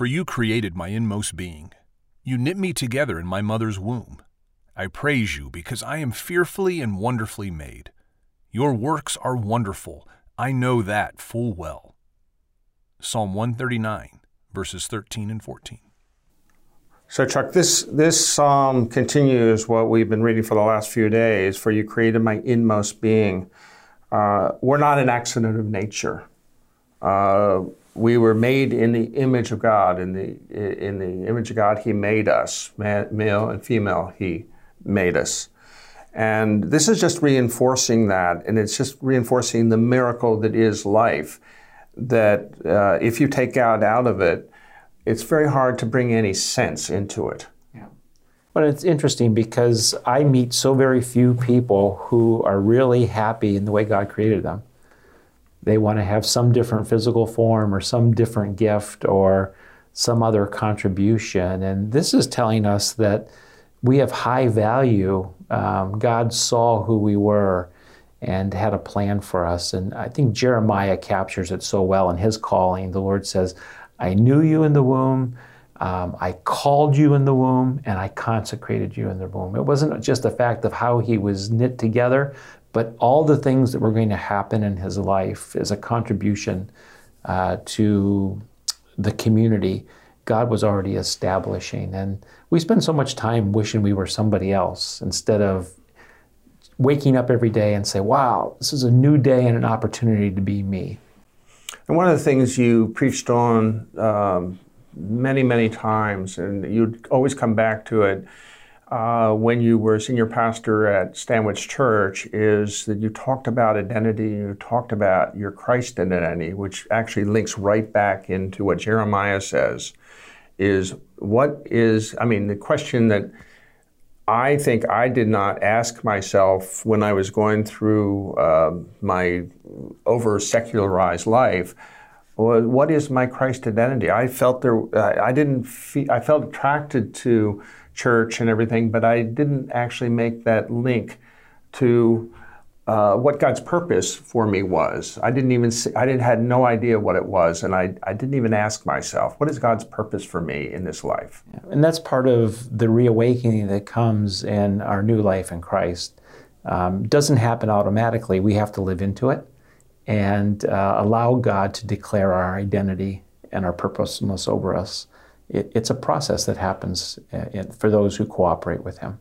for you created my inmost being. You knit me together in my mother's womb. I praise you because I am fearfully and wonderfully made. Your works are wonderful. I know that full well. Psalm 139, verses 13 and 14. So, Chuck, this, this psalm continues what we've been reading for the last few days. For you created my inmost being. Uh, we're not an accident of nature. Uh, we were made in the image of God. In the, in the image of God, He made us, male and female, He made us. And this is just reinforcing that, and it's just reinforcing the miracle that is life. That uh, if you take God out of it, it's very hard to bring any sense into it. Yeah. But it's interesting because I meet so very few people who are really happy in the way God created them. They want to have some different physical form or some different gift or some other contribution. And this is telling us that we have high value. Um, God saw who we were and had a plan for us. And I think Jeremiah captures it so well in his calling. The Lord says, I knew you in the womb. Um, I called you in the womb and I consecrated you in the womb. It wasn't just the fact of how he was knit together, but all the things that were going to happen in his life as a contribution uh, to the community, God was already establishing. And we spend so much time wishing we were somebody else instead of waking up every day and say, wow, this is a new day and an opportunity to be me. And one of the things you preached on um, many, many times, and you'd always come back to it uh, when you were senior pastor at Stanwich Church, is that you talked about identity, you talked about your Christ identity, which actually links right back into what Jeremiah says. Is what is, I mean, the question that I think I did not ask myself when I was going through uh, my over secularized life what is my Christ identity? I felt there, I didn't feel, I felt attracted to church and everything, but I didn't actually make that link to uh, what God's purpose for me was. I didn't even see, I didn't had no idea what it was, and I, I didn't even ask myself, what is God's purpose for me in this life? Yeah. And that's part of the reawakening that comes in our new life in Christ. Um, doesn't happen automatically. We have to live into it and uh, allow God to declare our identity and our purposefulness over us. It, it's a process that happens uh, for those who cooperate with Him.